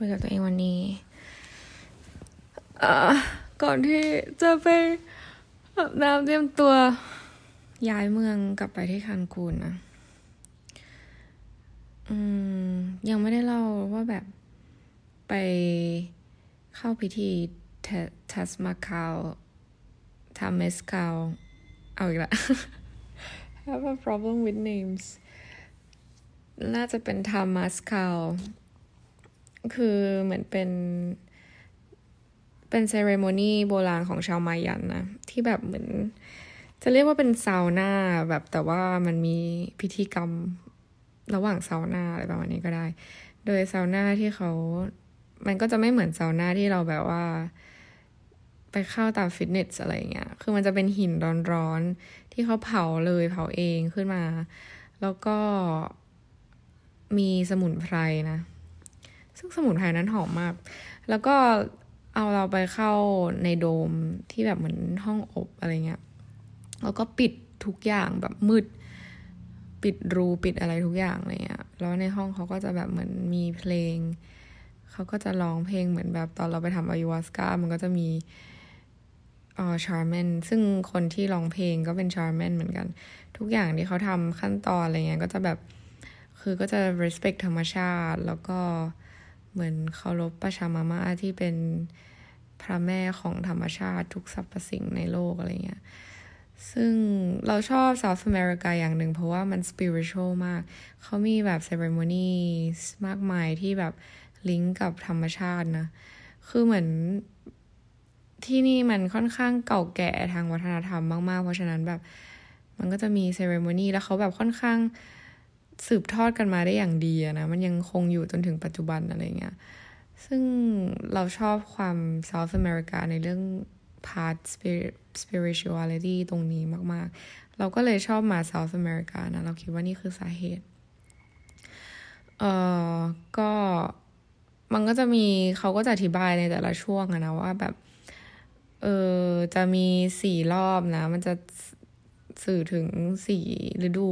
คุยกับตัวเองวันนี้ก่อนที่จะไปอาบน้ำเตรียมตัวย้ายเมืองกลับไปที่คันคูนนะอืมยังไม่ได้เล่าว่าแบบไปเข้าพิธีทัสมาคาวทำเมสคาวเอาอีกละ have a problem with names น่าจะเป็น Temazcal คือเหมือนเป็น เป็น ceremony โบราณของชาวมายันนะ ที่แบบเหมือน จะเรียกว่าเป็นซาวน่าแบบแต่ว่ามันมีพิธีกรรมระหว่างซาวน่าอะไรประมาณนี้ก็ได้ โดยซาวน่าที่เขา มันก็จะไม่เหมือนซาวน่าที่เราแบบว่า ไปเข้าตามฟิตเนสอะไรเงี้ย คือมันจะเป็นหินร้อนๆ ที่เขาเผาเลยเผาเองขึ้นมา แล้วก็มีสมุนไพรนะ ซึ่งสมุนไพรนั้นหอมมาก แล้วก็เอาเราไปเข้าในโดมที่แบบเหมือนห้องอบอะไรเงี้ย แล้วก็ปิดทุกอย่างแบบมืด ปิดรูปิดอะไรทุกอย่างอะไรเงี้ย แล้วในห้องเขาก็จะแบบเหมือนมีเพลง เขาก็จะร้องเพลงเหมือนแบบตอนเราไปทำอายุวัสกามันก็จะมีอ๋อ shaman ซึ่งคนที่ร้องเพลงก็เป็น shaman เหมือนกัน ทุกอย่างที่เขาทำขั้นตอนอะไรเงี้ยก็จะแบบ คือก็จะ respect ธรรมชาติ แล้วก็ เหมือนเคารพ Pachamama ที่เป็นพระแม่ของธรรมชาติทุกสรรพสิ่งในโลกอะไรเงี้ย ซึ่งเราชอบ South America อย่างหนึ่งเพราะว่ามัน spiritual มาก เขามีแบบ ceremony มากมายที่แบบลิงก์กับธรรมชาตินะ คือเหมือนที่นี่มันค่อนข้างเก่าแก่ทางวัฒนธรรมมาก ๆ เพราะฉะนั้นแบบมันก็จะมี ceremony แล้วเขาแบบค่อนข้าง สืบทอดกันมาได้อย่างดีนะ มันยังคงอยู่จนถึงปัจจุบันอะไรเงี้ย ซึ่งเราชอบความ South America ในเรื่อง part spirituality ตรงนี้มาก ๆ เราก็เลยชอบมา South America นะ เราคิดว่านี่คือสาเหตุ เอ่อ ก็มันก็จะมีเขาก็จะอธิบายในแต่ละช่วงนะว่าแบบ เออจะมีสี่รอบนะ มันจะสื่อถึงสี่ฤดู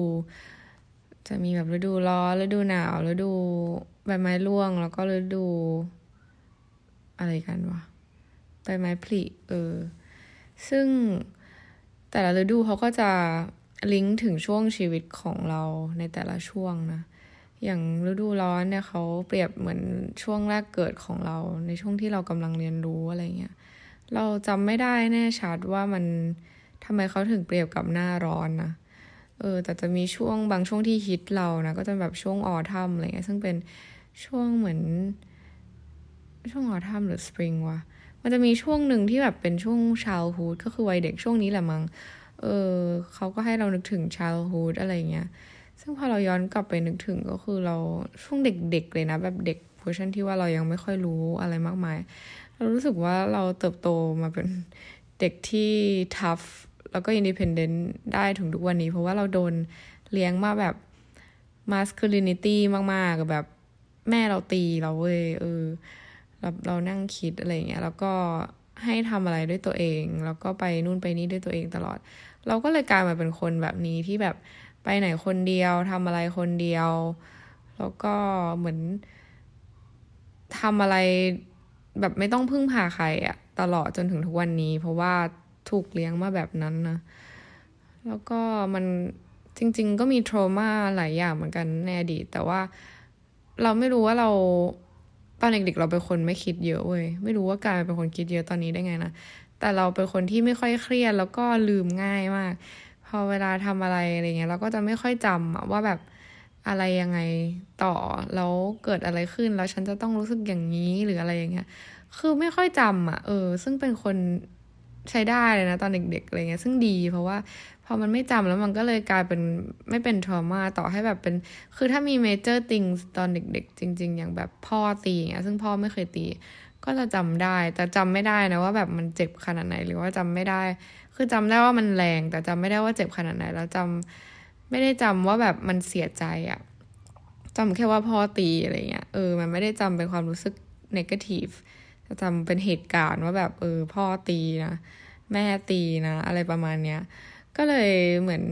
จะมีแบบฤดูร้อนฤดูหนาวฤดูใบไม้ร่วง แล้วก็ฤดู อะไรกันวะใบไม้ผลิเออ ซึ่งแต่ละฤดูเขาก็จะลิงก์ถึงช่วงชีวิตของเราในแต่ละช่วงนะ อย่างฤดูร้อนเนี่ยเขาเปรียบเหมือนช่วงแรกเกิดของเรา ในช่วงที่เรากำลังเรียนรู้อะไรเงี้ย เราจำไม่ได้แน่ชัดว่ามันทำไมเขาถึงเปรียบกับหน้าร้อนนะ เออแต่จะมีช่วงบางช่วงที่ฮิตเรานะก็จะแบบช่วงออทัมอะไรเงี้ยซึ่งเป็นช่วงเหมือน ช่วงออทัมหรือสปริงวะมันจะมีช่วงหนึ่งที่แบบเป็นช่วงchildhood ก็คือวัยเด็กช่วงนี้แหละมั้งเออเขาก็ให้เรานึกถึง childhood อะไรเงี้ยซึ่งพอเราย้อนกลับไปนึกถึงก็คือเราช่วงเด็กๆเลยนะ แบบเด็กเวอร์ชันที่ว่าเรายังไม่ค่อยรู้อะไรมากมาย เรารู้สึกว่าเราเติบโตมาเป็นเด็กที่ tough แล้วก็ independent ได้ถึงทุกวันนี้ เพราะว่าเราโดนเลี้ยงมาแบบ masculinity มากๆกับแบบแม่เราตีเราเว้ยเออเราเรานั่งคิดอะไรเงี้ย แล้วก็ให้ทำอะไรด้วยตัวเอง แล้วก็ไปนู่นไปนี่ด้วยตัวเองตลอด เราก็เลยกลายมาเป็นคนแบบนี้ที่แบบไปไหนคนเดียวทำอะไรคนเดียว แล้วก็เหมือนทำอะไรแบบไม่ต้องพึ่งพาใครอะตลอดจนถึงทุกวันนี้ เพราะว่า ถูกเลี้ยงมาแบบนั้นนะ แล้วก็มันจริง ๆ ก็มีทรมาหลายอย่างเหมือนกันในอดีต แต่ว่าเราไม่รู้ว่าเราตอนเด็กๆเราเป็นคนไม่คิดเยอะเว้ยไม่รู้ว่ากลายเป็นคนคิดเยอะตอนนี้ได้ไงนะแต่เราเป็นคนที่ไม่ค่อยเครียดแล้วก็ลืมง่ายมาก พอเวลาทำอะไรอะไรเงี้ยเราก็จะไม่ค่อยจำว่าแบบอะไรยังไงต่อแล้วเกิดอะไรขึ้นแล้วฉันจะต้องรู้สึกอย่างนี้หรืออะไรอย่างเงี้ย คือไม่ค่อยจำอะเออ ซึ่งเป็นคน ใช้ได้เลยนะตอนเด็กๆอะไรเงี้ยซึ่งดีเพราะว่าพอมันไม่จำแล้วมันก็เลยกลายเป็นไม่เป็นทรมาต่อให้แบบเป็น คือถ้ามีเมเจอร์ติงตอนเด็ก ๆ จริง ๆ อย่างแบบพ่อตีอย่างเงี้ยซึ่งพ่อไม่เคยตี ก็จะจำได้ แต่จำไม่ได้นะว่าแบบมันเจ็บขนาดไหนหรือว่าจำไม่ได้ คือจำได้ว่ามันแรง แต่จำไม่ได้ว่าเจ็บขนาดไหน แล้วจำไม่ได้จำว่าแบบมันเสียใจอะจำแค่ว่าพ่อตีอะไรเงี้ยเออมันไม่ได้จำเป็นความรู้สึกเนกาทีฟ จะจำเป็นเหตุการณ์ว่าแบบเออพ่อตีนะแม่ตีนะ อะไรประมาณเนี้ย ก็เลยเหมือน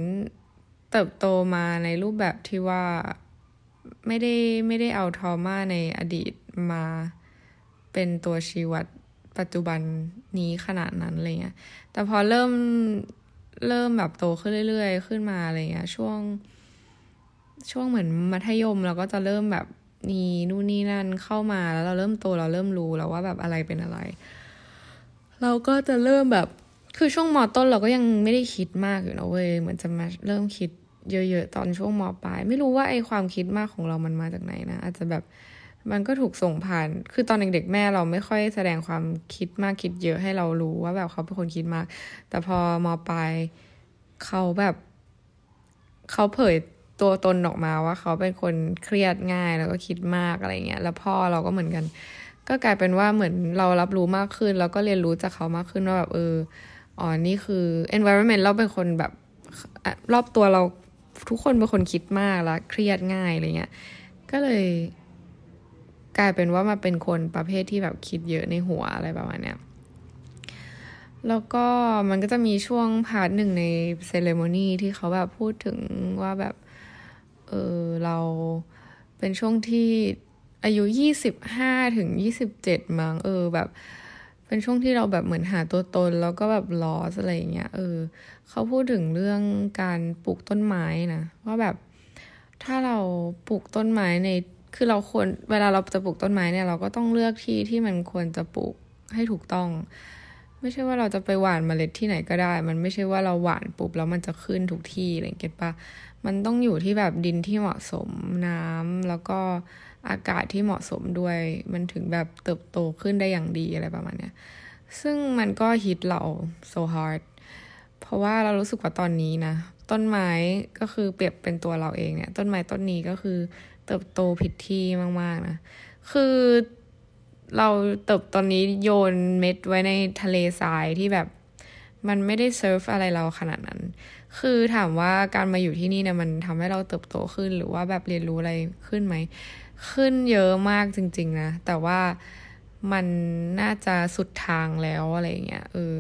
เติบโตมาในรูปแบบที่ว่าไม่ได้ไม่ได้เอาทอมาในอดีตมาเป็นตัวชี้วัดปัจจุบันนี้ขนาดนั้นอะไรเงี้ย แต่พอเริ่มเริ่มแบบโตขึ้นเรื่อย ๆ ขึ้นมาอะไรเงี้ย ช่วง ช่วงเหมือนมัธยมเราก็จะเริ่มแบบ มีนู่นนี่นั่นเข้ามาแล้วเราเริ่มโตเราเริ่มรู้แล้วว่าแบบอะไรเป็นอะไร เราก็จะเริ่มแบบคือช่วงมอต้นเราก็ยังไม่ได้คิดมากอยู่นะเว้ยเหมือนจะมาเริ่มคิดเยอะๆตอนช่วงมปลาย ไม่รู้ว่าไอ้ความคิดมากของเรามันมาจากไหนนะอาจจะแบบมันก็ถูกส่งผ่าน คือตอนเด็กๆแม่เราไม่ค่อยแสดงความคิดมากคิดเยอะให้เรารู้ว่าแบบเขาเป็นคนคิดมาก แต่พอมปลายเขาแบบเขาเผย ตัวตนออกมาว่าเขาเป็นคนเครียดง่ายแล้วก็คิดมากอะไรเงี้ย แล้วพ่อเราก็เหมือนกัน ก็กลายเป็นว่าเหมือนเรารับรู้มากขึ้น แล้วก็เรียนรู้จากเขามากขึ้นว่าแบบเอออ๋อนี่คือ environment เราเป็นคนแบบรอบตัวเราทุกคนเป็นคนคิดมากแล้วเครียดง่ายอะไรเงี้ย ก็เลย กลายเป็นว่ามาเป็นคนประเภทที่แบบคิดเยอะในหัวอะไรประมาณเนี้ยแล้วก็มันก็จะมีช่วง part หนึ่งใน ceremony ที่เขาแบบพูดถึงว่าแบบ เออเราเป็นช่วงที่อายุยี่สิบห้าถึงยี่สิบเจ็ดมั้งเออแบบ เป็นช่วงที่เราแบบเหมือนหาตัวตนแล้วก็แบบลอสอะไรเงี้ยเออเขาพูดถึงเรื่องการปลูกต้นไม้นะว่าแบบถ้าเราปลูกต้นไม้ในคือเราควรเวลาเราจะปลูกต้นไม้เนี่ยเราก็ต้องเลือกที่ที่มันควรจะปลูกให้ถูกต้อง ไม่ใช่ว่าเราจะไปหว่านเมล็ดที่ไหนก็ได้ มันไม่ใช่ว่าเราหว่านปุ๊บแล้วมันจะขึ้นทุกที่อะไรเก็ตปะ มันต้องอยู่ที่แบบดินที่เหมาะสมน้ำแล้วก็อากาศที่เหมาะสมด้วย มันถึงแบบเติบโตขึ้นได้อย่างดีอะไรประมาณเนี้ยซึ่งมันก็ฮิตเรา so hard เพราะว่าเรารู้สึกว่าตอนนี้นะ ต้นไม้ก็คือเปรียบเป็นตัวเราเองเนี่ย ต้นไม้ต้นนี้ก็คือเติบโตผิดที่มากๆนะ คือเราเติบตอนนี้โยนเม็ดไว้ในทะเลทรายที่แบบ มันไม่ได้เซิร์ฟอะไรเราขนาดนั้น คือถามว่าการมาอยู่ที่นี่เนี่ยมันทำให้เราเติบโตขึ้น หรือว่าแบบเรียนรู้อะไรขึ้นไหม ขึ้นเยอะมากจริง ๆ นะ แต่ว่ามันน่าจะสุดทางแล้วอะไรเงี้ยเออ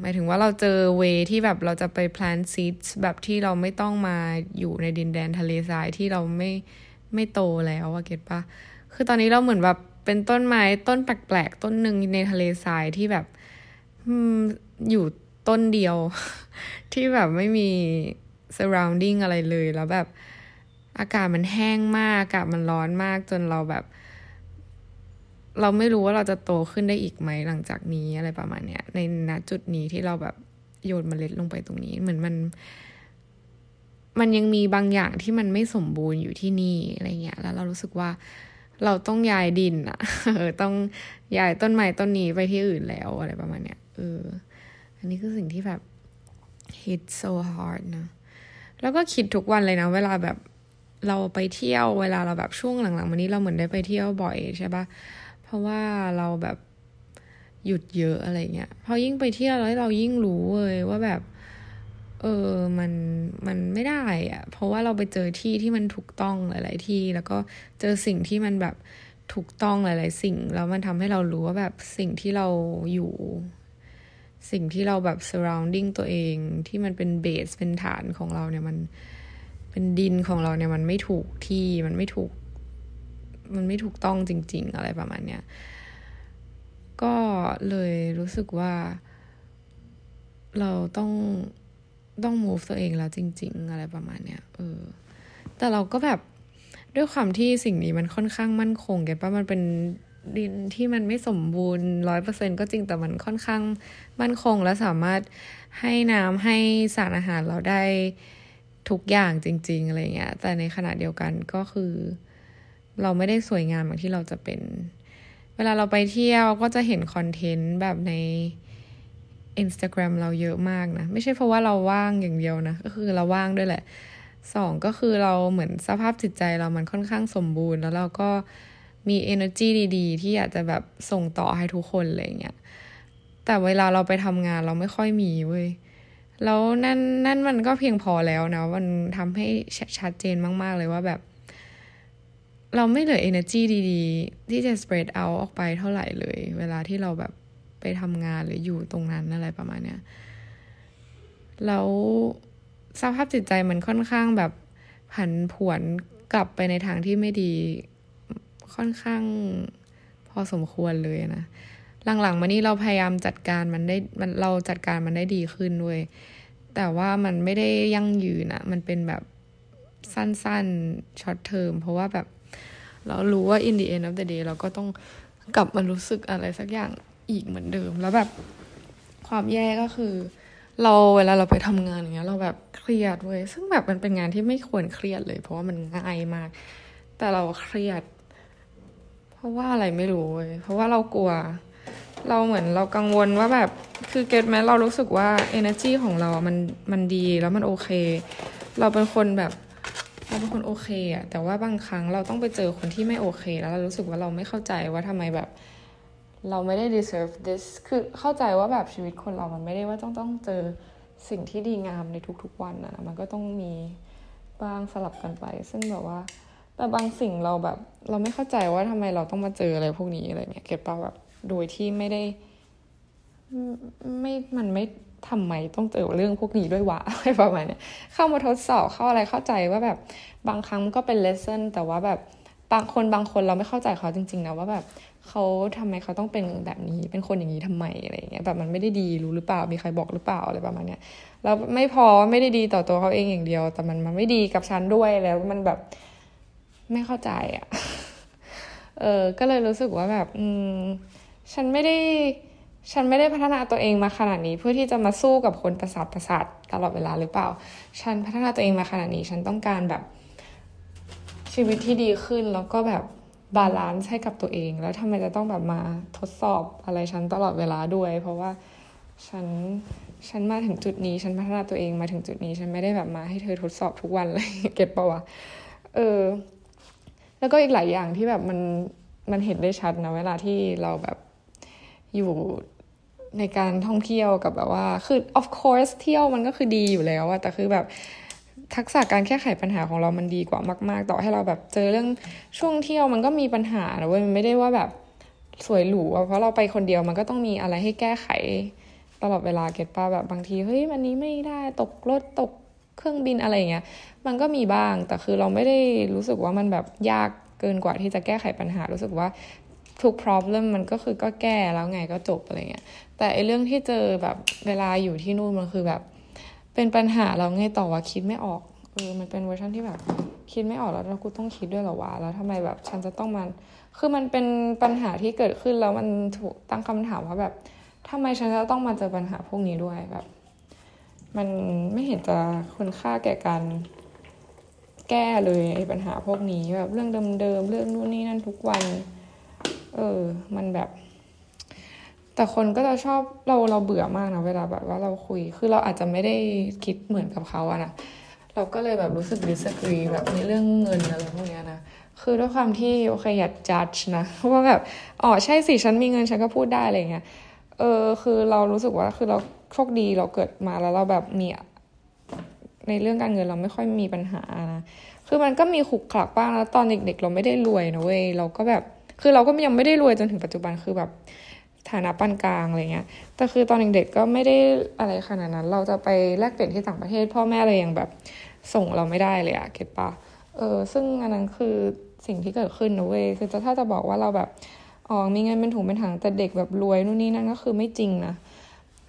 หมายถึงว่าเราเจอเวที่แบบเราจะไป plant seeds แบบที่เราไม่ต้องมาอยู่ในดินแดนทะเลทรายที่เราไม่ไม่โตแล้วอะเก็ตปะคือตอนนี้เราเหมือนแบบเป็นต้นไม้ต้นแปลกๆ ต้นหนึ่งในทะเลทรายที่แบบ อยู่ต้นเดียว ที่แบบไม่มี surrounding อะไรเลยแล้วแบบอากาศมันแห้งมาก อากาศมันร้อนมากจนเราแบบ เราไม่รู้ว่าเราจะโตขึ้นได้อีกไหมหลังจากนี้อะไรประมาณเนี้ย ในณจุดนี้ที่เราแบบโยนเมล็ดลงไปตรงนี้ เหมือนมัน มันยังมีบางอย่างที่มันไม่สมบูรณ์อยู่ที่นี่อะไรเงี้ย แล้วเรารู้สึกว่าเราต้องย้ายดินอะเออต้องย้ายต้นไม้ต้นนี้ไปที่อื่นแล้วอะไรประมาณเนี้ย เออ อันนี้คือสิ่งที่แบบ hit so hard นะ แล้วก็คิดทุกวันเลยนะ เวลาแบบเราไปเที่ยวเวลาเราแบบช่วงหลังๆมานี้เราเหมือนได้ไปเที่ยวบ่อยใช่ปะเพราะว่าเราแบบหยุดเยอะอะไรเงี้ย พอยิ่งไปเที่ยวแล้วเรายิ่งรู้เลยว่าแบบ เออ มัน มันไม่ได้อะเพราะว่าเราไปเจอที่ที่มันถูกต้องหลาย ๆ ที่ แล้วก็เจอสิ่งที่มันแบบถูกต้องหลาย ๆ สิ่ง แล้วมันทำให้เรารู้ว่าแบบสิ่งที่เราอยู่ สิ่งที่เราแบบ surrounding ตัวเองที่มันเป็นเบสเป็นฐานของเราเนี่ยมันเป็นดินของเราเนี่ยมันไม่ถูกที่มันไม่ถูก มันไม่ถูกต้องจริง ๆ อะไรประมาณเนี้ยก็เลยรู้สึกว่า เราต้องต้อง move ตัวเองแล้วจริง ๆ อะไรประมาณเนี้ยเออแต่เราก็แบบด้วยความที่สิ่งนี้มันค่อนข้างมั่นคงแกป่ะมันเป็น ดินที่มันไม่สมบูรณ์ร้อยเปอร์เซ็นก็จริงแต่มันค่อนข้างมั่นคงและสามารถให้น้ำให้สารอาหารเราได้ทุกอย่างจริง ๆ อะไรเงี้ย แต่ในขณะเดียวกันก็คือ เราไม่ได้สวยงามอย่างที่เราจะเป็น เวลาเราไปเที่ยวก็จะเห็นคอนเทนต์แบบใน Instagram เราเยอะมากนะ ไม่ใช่เพราะว่าเราว่างอย่างเดียวนะ ก็คือเราว่างด้วยแหละสองก็คือเราเหมือนสภาพจิตใจเรามันค่อนข้างสมบูรณ์ แล้วเราก็ มี energy ดีๆ ที่อยากจะแบบส่งต่อให้ทุกคนอะไรเงี้ย แต่เวลาเราไปทำงานเราไม่ค่อยมีเว้ย แล้วนั่นนั่นมันก็เพียงพอแล้วนะ มันทำให้ชัดเจนมาก ๆ เลยว่าแบบ เราไม่เหลือ energy ดีๆ ที่จะ spread out ออกไปเท่าไหร่เลย เวลาที่เราแบบไปทำงานหรืออยู่ตรงนั้นอะไรประมาณเนี้ย แล้วสภาพจิตใจมันค่อนข้างแบบผันผวนกลับไปในทางที่ไม่ดี ค่อนข้างพอสมควรเลยนะหลังๆมานี่เราพยายามจัดการมันได้มันเราจัดการมันได้ดีขึ้นด้วยแต่ว่ามันไม่ได้ยั่งยืนอะมันเป็นแบบสั้นๆช็อตเทอมเพราะว่าแบบ เรารู้ว่า in the end of the day เราก็ต้องกลับมารู้สึกอะไรสักอย่างอีกเหมือนเดิม แล้วแบบความแย่ก็คือ เราเวลาเราไปทำงานอย่างเงี้ย เราแบบเครียดเว้ยซึ่งแบบมันเป็นงานที่ไม่ควรเครียดเลย เพราะว่ามันง่ายมาก แต่เราเครียด เพราะว่าอะไรไม่รู้เว้ยเพราะว่าเรากลัว เราเหมือนเรากังวลว่าแบบคือเก็ตไหมเรารู้สึกว่า energy ของเรามันมันดีแล้วมันโอเค เราเป็นคนแบบเราเป็นคนโอเคอะแต่ว่าบางครั้งเราต้องไปเจอคนที่ไม่โอเค แล้วเรารู้สึกว่าเราไม่เข้าใจว่าทำไมแบบ เราไม่ได้ deserve this คือเข้าใจว่าแบบชีวิตคนเรามันไม่ได้ว่าต้องต้องเจอสิ่งที่ดีงามในทุกๆวันนะมันก็ต้องมีบ้างสลับกันไป ซึ่งแบบว่า แต่บางสิ่งเราแบบ เราไม่เข้าใจว่าทำไมเราต้องมาเจออะไรพวกนี้อะไรเงี้ยเก็ตป่าแบบโดยที่ไม่ได้ไม่มันไม่ทำไมต้องเจอเรื่องพวกนี้ด้วยวะอะไรประมาณเนี้ยเข้ามาทดสอบเข้าอะไรเข้าใจว่าแบบบางครั้งก็เป็นเลสเซ่นแต่ว่าแบบบางคนบางคนเราไม่เข้าใจเขาจริง ๆนะว่าแบบเขาทำไมเขาต้องเป็นแบบนี้ เป็นคนอย่างนี้ทำไมอะไรเงี้ยแบบมันไม่ได้ดีรู้หรือเปล่ามีใครบอกหรือเปล่าอะไรประมาณเนี้ยแล้วไม่พอไม่ได้ดีต่อตัวเขาเองอย่างเดียว แต่มันมันไม่ดีกับฉันด้วยแล้วมันแบบ ไม่เข้าใจอะ่ะ เออ ก็เลยรู้สึกว่าแบบ อืม ฉันไม่ได้ ฉันไม่ได้พัฒนาตัวเองมาขนาดนี้ เพื่อที่จะมาสู้กับคนประสาทประสาทตลอดเวลาหรือเปล่า ฉันพัฒนาตัวเองมาขนาดนี้ ฉันต้องการแบบชีวิตที่ดีขึ้นแล้วก็แบบ balance ให้กับตัวเอง แล้วทำไมจะต้องแบบมาทดสอบอะไรฉันตลอดเวลาด้วย เพราะว่าฉันฉันมาถึงจุดนี้ ฉันพัฒนาตัวเองมาถึงจุดนี้ ฉันไม่ได้แบบมาให้เธอทดสอบทุกวันเลย get ปะวะ เออ แล้วก็อีกหลายอย่างที่แบบมันมันเห็นได้ชัดนะเวลาที่เราแบบอยู่ในการท่องเที่ยวกับแบบว่า คือ of course เที่ยวมันก็คือดีอยู่แล้วอะแต่คือแบบทักษะการแก้ไขปัญหาของเรามันดีกว่ามาก ๆ ต่อให้เราแบบเจอเรื่องช่วงเที่ยวมันก็มีปัญหานะเว้ยมันไม่ได้ว่าแบบสวยหรูเพราะเราไปคนเดียวมันก็ต้องมีอะไรให้แก้ไขตลอดเวลาเก็ตป้าแบบบางทีเฮ้ยวันนี้ไม่ได้ตกรถตก เครื่องบินอะไรเงี้ย มันก็มีบ้าง แต่คือเราไม่ได้รู้สึกว่ามันแบบยากเกินกว่าที่จะแก้ไขปัญหา รู้สึกว่าทุก problem มันก็คือก็แก้แล้วไงก็จบอะไรเงี้ย แต่ไอเรื่องที่เจอแบบเวลาอยู่ที่นู่นมันคือแบบ เป็นปัญหาเราไงต่อว่าคิดไม่ออก เออ มันเป็นเวอร์ชันที่แบบคิดไม่ออกแล้วแล้วกูต้องคิดด้วยหรอวะ แล้วทำไมแบบฉันจะต้องมัน คือมันเป็นปัญหาที่เกิดขึ้นแล้วมันถูกตั้งคำถามว่าแบบทำไมฉันจะต้องมาเจอปัญหาพวกนี้ด้วยแบบ มันไม่เห็นจะคุณค่าแก่การแก้เลยไอ้ปัญหาพวกนี้แบบเรื่องเดิมๆเรื่องนู่นนี่นั่นทุกวัน เออ มันแบบ แต่คนก็จะชอบเราเราเบื่อมากนะเวลาแบบว่าเราคุย คือเราอาจจะไม่ได้คิดเหมือนกับเขาอะนะเราก็เลยแบบรู้สึก disagree แบบในเรื่องเงินอะไรพวกนี้นะคือด้วยความที่โอเคอย่า judge นะเพราะว่าแบบอ๋อใช่สิฉันมีเงินฉันก็พูดได้อะไรเงี้ยเออคือเรารู้สึกว่าคือเรา โชคดีเราเกิดมาแล้วเราแบบมีในเรื่องการเงินเราไม่ค่อยมีปัญหานะคือมันก็มีขุกขลักบ้างแล้วตอนเด็กๆ เราไม่ได้รวยนะเว้ยเราก็แบบ คือเราก็ยังไม่ได้รวยจนถึงปัจจุบันคือแบบฐานะปานกลางอะไรเงี้ย แต่คือตอนเด็กๆก็ไม่ได้อะไรขนาดนั้น เราจะไปแลกเปลี่ยนที่ต่างประเทศ พ่อแม่เลยยังแบบส่งเราไม่ได้เลยอะเก็ตปะเออซึ่งอันนั้นคือสิ่งที่เกิดขึ้นนะเว้ยคือจะถ้าจะบอกว่าเราแบบอ๋อมีเงินเป็นถุงเป็นถังแต่เด็กแบบรวยนู่นนี่นั่นก็คือไม่จริงนะ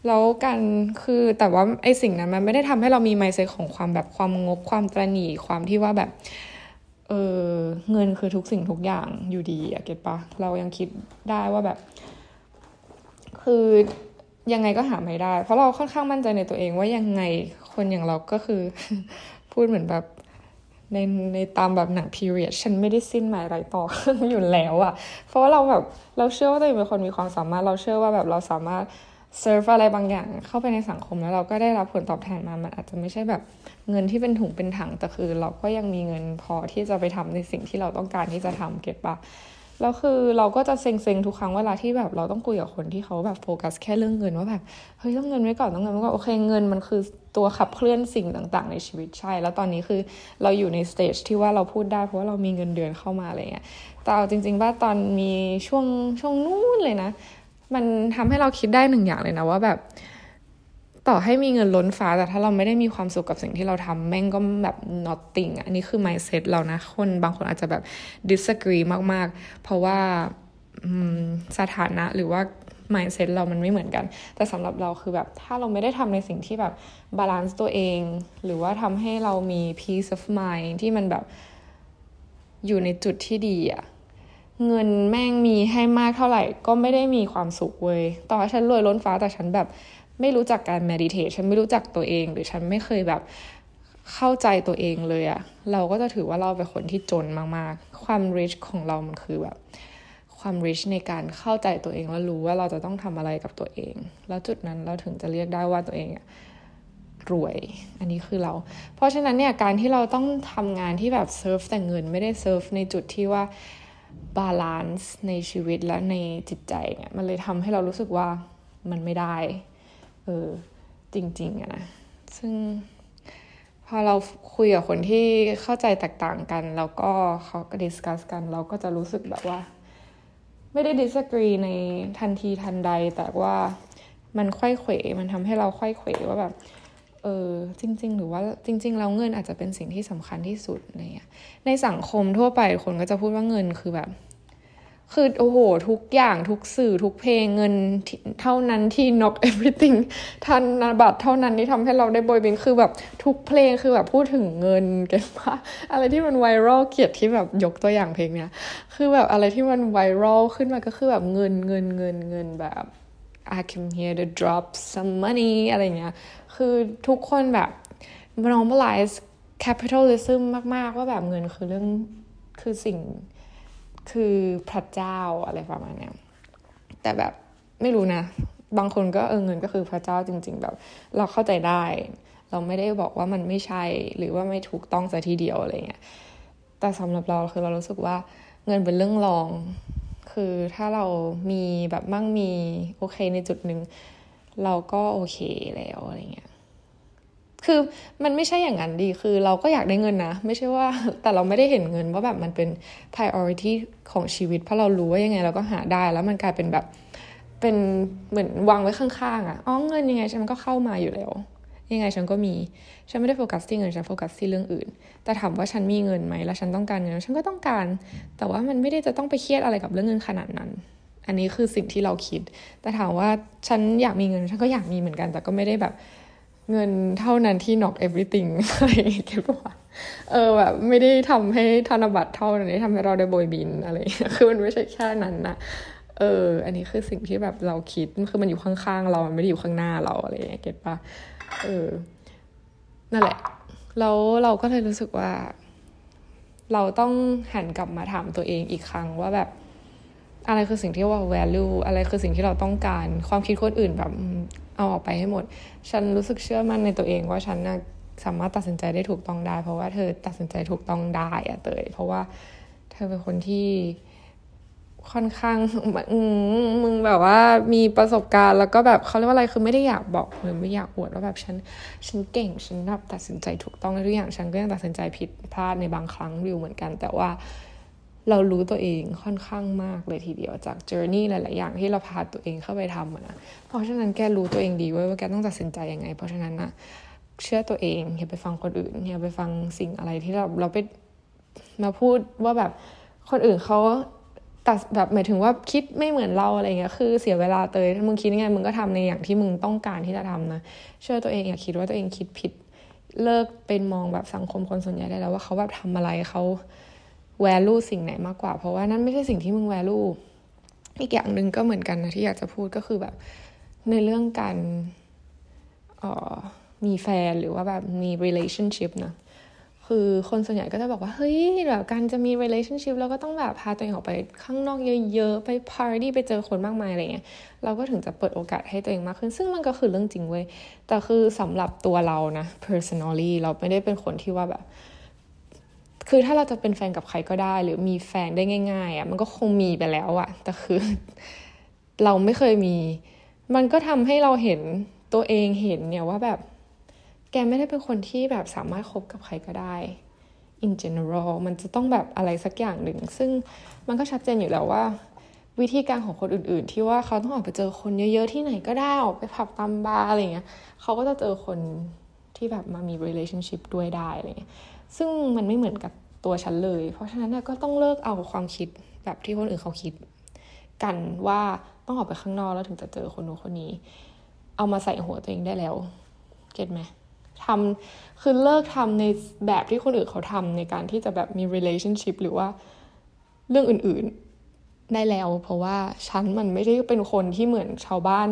แล้วกันคือแต่ว่าไอสิ่งนั้นมันไม่ได้ทำให้เรามีไมเซ็ตของความแบบความงกความตระหนี่ความที่ว่าแบบเออเงินคือทุกสิ่งทุกอย่างอยู่ดีอะเก็ตปะเรายังคิดได้ว่าแบบ คือยังไงก็หาไม่ได้ เพราะเราค่อนข้างมั่นใจในตัวเองว่ายังไงคนอย่างเราก็คือ พูดเหมือนแบบในในตามแบบหนัง period ฉันไม่ได้สิ้นไร้ไม้ตอกอยู่แล้วอะเพราะว่าเราแบบเราเชื่อว่าตัวเองเป็นคนมีความสามารถ เราเชื่อว่าแบบเราสามารถ เซิร์ฟอะไรบางอย่างเข้าไปในสังคมแล้วเราก็ได้รับผลตอบแทนมา มันอาจจะไม่ใช่แบบเงินที่เป็นถุงเป็นถัง แต่คือเราก็ยังมีเงินพอที่จะไปทำในสิ่งที่เราต้องการที่จะทำ get ปะแล้วคือเราก็จะเซ็งๆทุกครั้งเวลาที่แบบเราต้องคุยกับคนที่เขาแบบโฟกัสแค่เรื่องเงินว่าแบบเฮ้ยต้องเงินไว้ก่อนต้องเงินไว้ก่อนโอเคเงินมันคือตัวขับเคลื่อนสิ่งต่าง ๆ ในชีวิตใช่ แล้วตอนนี้คือเราอยู่ใน stage ที่ว่าเราพูดได้เพราะว่าเรามีเงินเดือนเข้ามาอะไรเงี้ยแต่เอาจริง ๆ ว่าตอนมีช่วงช่วงนู้นเลยนะ มันทำให้เราคิดได้หนึ่งอย่างเลยนะว่าแบบต่อให้มีเงินล้นฟ้าแต่ถ้าเราไม่ได้มีความสุขกับสิ่งที่เราทำแม่งก็แบบ nothing อันนี้คือ mindset เรานะ คนบางคนอาจจะแบบ disagree มาก ๆ เพราะว่าสถานะหรือว่า mindset เรามันไม่เหมือนกัน แต่สำหรับเราคือแบบถ้าเราไม่ได้ทำในสิ่งที่แบบ balance ตัวเอง หรือว่าทำให้เรามี peace of mind ที่มันแบบอยู่ในจุดที่ดีอะ เงินแม่งมีให้มากเท่าไหร่ ก็ไม่ได้มีความสุขเว้ยต่อให้ฉันรวยล้นฟ้าแต่ฉันแบบไม่รู้จักการ meditate ฉันไม่รู้จักตัวเอง หรือฉันไม่เคยแบบเข้าใจตัวเองเลยอะเราก็จะถือว่าเราเป็นคนที่จนมากๆ ความ rich ของเรามันคือแบบ ความ rich ในการเข้าใจตัวเองแล้วรู้ว่าเราจะต้องทำอะไรกับตัวเอง แล้วจุดนั้นเราถึงจะเรียกได้ว่าตัวเองอะรวย อันนี้คือเรา เพราะฉะนั้นเนี่ยการที่เราต้องทำงานที่แบบเซิร์ฟแต่เงินไม่ได้เซิร์ฟในจุดที่ว่า balance ในชีวิตและในจิตใจเนี่ยมันเลยทำให้เรารู้สึกว่ามันไม่ได้ เออ จริง ๆอะนะ ซึ่งพอเราคุยกับคนที่เข้าใจแตกต่างกัน แล้วก็เขาก็ดิสคัสกัน เราก็จะรู้สึกแบบว่า ไม่ได้ดิสกรีในทันทีทันใด แต่ว่ามันค่อยเขวมันทำให้เราค่อยเขวว่าแบบ เออจริง ๆ หรือว่าจริงๆแล้วเงินอาจจะเป็นสิ่งที่สำคัญที่สุดเนี่ยในสังคมทั่วไปคนก็จะพูดว่าเงินคือแบบ คือโอ้โห ทุกอย่างทุกสื่อทุกเพลงเงินเท่านั้นที่ knock everything ทันนบัตรเท่านั้นที่ทำให้เราได้บอยบินคือแบบทุกเพลงคือแบบพูดถึงเงินกันว่าอะไรที่มันไวรัลเกียรติที่แบบยกตัวอย่างเพลงเนี้ยคือแบบอะไรที่มันไวรัลขึ้นมาก็คือแบบเงินเงินเงินเงินแบบ I came here to drop some money อะไรเงี้ย คือทุกคนแบบ normalize capitalism มาก ๆ ว่าแบบเงินคือเรื่องคือสิ่งคือพระเจ้าอะไรประมาณเนี้ย แต่แบบไม่รู้นะ บางคนก็เออเงินก็คือพระเจ้าจริง ๆ แบบ เราเข้าใจได้ เราไม่ได้บอกว่ามันไม่ใช่หรือว่าไม่ถูกต้องซะทีเดียวอะไรเงี้ย แต่สำหรับเราคือเรารู้สึกว่าเงินเป็นเรื่องรอง คือถ้าเรามีแบบมั่งมีโอเคในจุดหนึ่งเราก็โอเคแล้วอะไรเงี้ย คือมันไม่ใช่อย่างนั้นดี คือเราก็อยากได้เงินนะ ไม่ใช่ว่า แต่เราไม่ได้เห็นเงินว่าแบบมันเป็น priority ของชีวิต เพราะเรารู้ว่ายังไงเราก็หาได้ แล้วมันกลายเป็นแบบ เป็นเหมือนวางไว้ข้างๆอะ่ะ อ๋อเงินยังไงฉันก็เข้ามาอยู่แล้ว ยังไงฉันก็มี ฉันไม่ได้โฟกัสที่เงินฉันโฟกัสที่เรื่องอื่น แต่ถามว่าฉันมีเงินไหมแล้วฉันต้องการเงินฉันก็ต้องการ แต่ว่ามันไม่ได้จะต้องไปเครียดอะไรกับเรื่องเงินขนาดนั้น อันนี้คือสิ่งที่เราคิด แต่ถามว่าฉันอยากมีเงินฉันก็อยากมีเหมือนกัน แต่ก็ไม่ได้แบบเงินเท่านั้นที่ knock everything อะไรเงี้ยว่าเออแบบไม่ได้ทำให้ธนบัตรเท่านั้นทำให้เราได้โบยบินอะไรคือมันไม่ใช่แค่นั้นนะเออ อันนี้คือสิ่งที่แบบเราคิด คือมันอยู่ข้างๆ เรา มันไม่ได้อยู่ข้างหน้าเราอะไรอย่างเงี้ย เก็ตปะ เออนั่นแหละแล้วเราก็เลยรู้สึกว่า เราต้องหันกลับมาถามตัวเองอีกครั้งว่าแบบ อะไรคือสิ่งที่ว่า value อะไรคือสิ่งที่เราต้องการ ความคิดคนอื่นแบบเอาออกไปให้หมด ฉันรู้สึกเชื่อมั่นในตัวเองว่าฉันนะสามารถตัดสินใจได้ถูกต้องได้ เพราะว่าเธอตัดสินใจถูกต้องได้อะเตยเพราะว่าเธอเป็นคนที่ ค่อนข้างมึงแบบว่ามีประสบการณ์แล้วก็แบบเขาเรียกว่าอะไรคือไม่ได้อยากบอกหรือไม่อยากอวดว่าแบบฉันฉันเก่งฉันแบบตัดสินใจถูกต้องในทุกอย่างฉันก็ยังตัดสินใจผิดพลาดในบางครั้งอยู่เหมือนกัน แต่ว่าเรารู้ตัวเองค่อนข้างมากเลยทีเดียวจากเจอร์นี่หลาย ๆ อย่างที่เราพาตัวเองเข้าไปทำนะเพราะฉะนั้นแกรู้ตัวเองดีว่าแกต้องตัดสินใจยังไง เพราะฉะนั้นนะเชื่อตัวเองอย่าไปฟังคนอื่นอย่าไปฟังสิ่งอะไรที่เราเราไปมาพูดว่าแบบคนอื่นเขา ตัดแบบหมายถึงว่าคิดไม่เหมือนเราอะไรเงี้ยคือเสียเวลาเตยถ้ามึงคิดยังไงมึงก็ทำในอย่างที่มึงต้องการที่จะทำนะเชื่อตัวเองอย่าคิดว่าตัวเองคิดผิดเลิกเป็นมองแบบสังคมคนส่วนใหญ่ได้แล้วว่าเขาแบบทำอะไรเขาแวลูสิ่งไหนมากกว่า เพราะว่านั่นไม่ใช่สิ่งที่มึงแวลูอีกอย่างหนึ่งก็เหมือนกันนะที่อยากจะพูดก็คือแบบในเรื่องการออมีแฟนหรือว่าแบบมี relationship นะ คือคนส่วนใหญ่ก็จะบอกว่า เฮ้ยแบบการจะมี relationship เราก็ต้องแบบพาตัวเองออกไปข้างนอกเยอะๆ ไป party ไปเจอคนมากมายอะไรเงี้ยเราก็ถึงจะเปิดโอกาสให้ตัวเองมากขึ้น ซึ่งมันก็คือเรื่องจริงเว้ย แต่คือสำหรับตัวเรานะ personally เราไม่ได้เป็นคนที่ว่าแบบ คือถ้าเราจะเป็นแฟนกับใครก็ได้ หรือมีแฟนได้ง่ายๆอะ่ะมันก็คงมีไปแล้วอะ่ะแต่คือเราไม่เคยมี มันก็ทำให้เราเห็นตัวเองเห็นเนี่ยว่าแบบ แกไม่ได้เป็นคนที่แบบสามารถคบกับใครก็ได้ in general มันจะต้องแบบอะไรสักอย่างหนึ่ง ซึ่งมันก็ชัดเจนอยู่แล้วว่า วิธีการของคนอื่น ๆ ที่ว่าเขาต้องออกไปเจอคนเยอะ ๆ ที่ไหนก็ได้ออกไปผับตามบาร์อะไรเงี้ยเขาก็จะเจอคนที่แบบมามี relationship ด้วยได้อะไรเงี้ยซึ่งมันไม่เหมือนกับตัวฉันเลย เพราะฉะนั้นก็ต้องเลิกเอาความคิดแบบที่คนอื่นเขาคิด กันว่าต้องออกไปข้างนอกแล้วถึงจะเจอคนนู้นคนนี้ เอามาใส่หัวตัวเองได้แล้ว เก็ตไหม ทำคือเลิกทำในแบบที่คนอื่นเขาทำในการที่จะแบบมี relationship หรือว่าเรื่องอื่นๆได้แล้ว เพราะว่าฉันมันไม่ได้เป็นคนที่เหมือนชาวบ้าน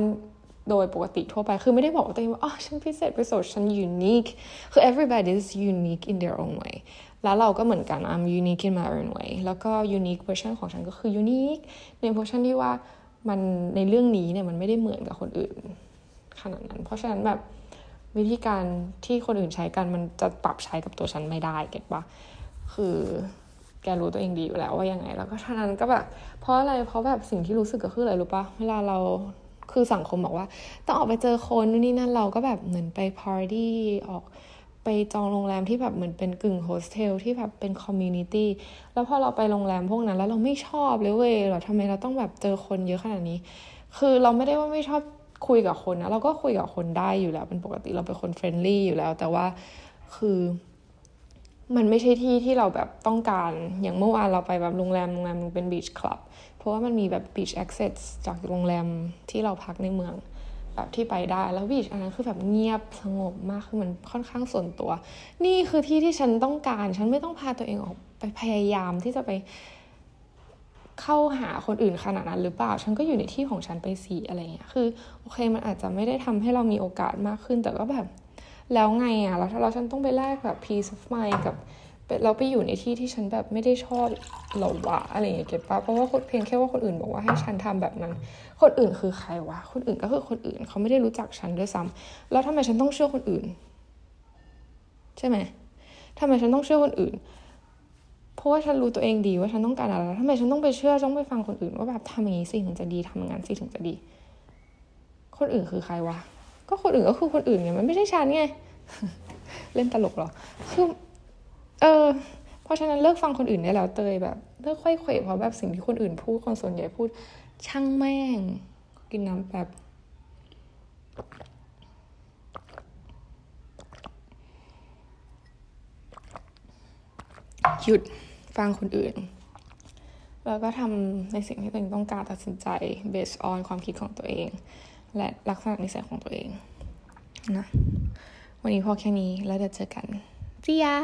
โดยปกติทั่วไป คือไม่ได้บอกตัวเองว่าอ๋อฉันพิเศษพิเศษฉัน unique คือ everybody is unique in their own way แล้วเราก็เหมือนกัน I'm unique in my own way แล้วก็ unique version ของฉันก็คือ unique ใน version ที่ว่ามันในเรื่องนี้เนี่ยมันไม่ได้เหมือนกับคนอื่นขนาดนั้น เพราะฉะนั้นแบบ วิธีการที่คนอื่นใช้กันมันจะปรับใช้กับตัวฉันไม่ได้เก็ตปะคือแกรู้ตัวเองดีอยู่แล้วว่ายังไง แล้วก็ฉะนั้นก็แบบเพราะอะไรเพราะแบบสิ่งที่รู้สึกก็คืออะไรรู้ปะเวลาเราคือสังคมบอกว่า ต้องออกไปเจอคนนู่นนี่นั่นเราก็แบบเหมือนไปปาร์ตี้ออกไปจองโรงแรมที่แบบเหมือนเป็นกึ่งโฮสเทลที่แบบเป็น community แล้วพอเราไปโรงแรมพวกนั้น แล้วเราไม่ชอบเลยเว้ยเราทำไมเราต้องแบบเจอคนเยอะขนาดนี้ คือเราไม่ได้ว่าไม่ชอบ คุยกับคนนะเราก็คุยกับคนได้อยู่แล้วเป็นปกติเราเป็นคน friendly อยู่แล้ว แต่ว่าคือมันไม่ใช่ที่ที่เราแบบต้องการอย่างเมื่อวานเราไปแบบโรงแรมโรงแรมนึงเป็น beach club เพราะว่ามันมีแบบ beach access จากโรงแรมที่เราพักในเมือง แบบที่ไปได้แล้ว beach อันนั้นคือแบบเงียบสงบมากคือมันค่อนข้างส่วนตัว นี่คือที่ที่ฉันต้องการ ฉันไม่ต้องพาตัวเองออกไปพยายามที่จะไป เข้าหาคนอื่นขนาดนั้นหรือเปล่า ฉันก็อยู่ในที่ของฉันไปสิอะไรเงี้ย คือโอเคมันอาจจะไม่ได้ทำให้เรามีโอกาสมากขึ้น แต่ก็แบบ แล้วไงอะ แล้วถ้าเราฉันต้องไปแลกแบบ peace of mind กับเราไปอยู่ในที่ที่ฉันแบบไม่ได้ชอบหรอวะอะไรอย่างเงี้ยเก็ตปะเพราะว่าคนเพียงแค่ว่าคนอื่นบอกว่าให้ฉันทำแบบนั้น คนอื่นคือใครวะ คนอื่นก็คือคนอื่นเขาไม่ได้รู้จักฉันด้วยซ้ำแล้วทำไมฉันต้องเชื่อคนอื่น ใช่ไหมทำไมฉันต้องเชื่อคนอื่น เพราะว่าฉันรู้ตัวเองดีว่าฉันต้องการอะไรทำไมฉันต้องไปเชื่อต้องไปฟังคนอื่นว่าแบบทำอย่างนี้สิถึงจะดีทำอย่างนั้นสิถึงจะดี คนอื่นคือใครวะก็คนอื่นก็คือคนอื่นไงมันไม่ใช่ฉันไงเล่นตลกหรอคือเออเพราะฉะนั้นเลิกฟังคนอื่นได้แล้วเตยแบบเลิกค่อยเขวเพราะแบบสิ่งที่คนอื่นพูดคนส่วนใหญ่พูด ช่างแม่ง กินน้ำแบบหยุด ฟังคนอื่น แล้วก็ทำในสิ่งที่ตัวเองต้องการตัดสินใจ based on ความคิดของตัวเอง และลักษณะนิสัยของตัวเองนะวันนี้พอแค่นี้แล้วเดี๋ยวเจอกันจียา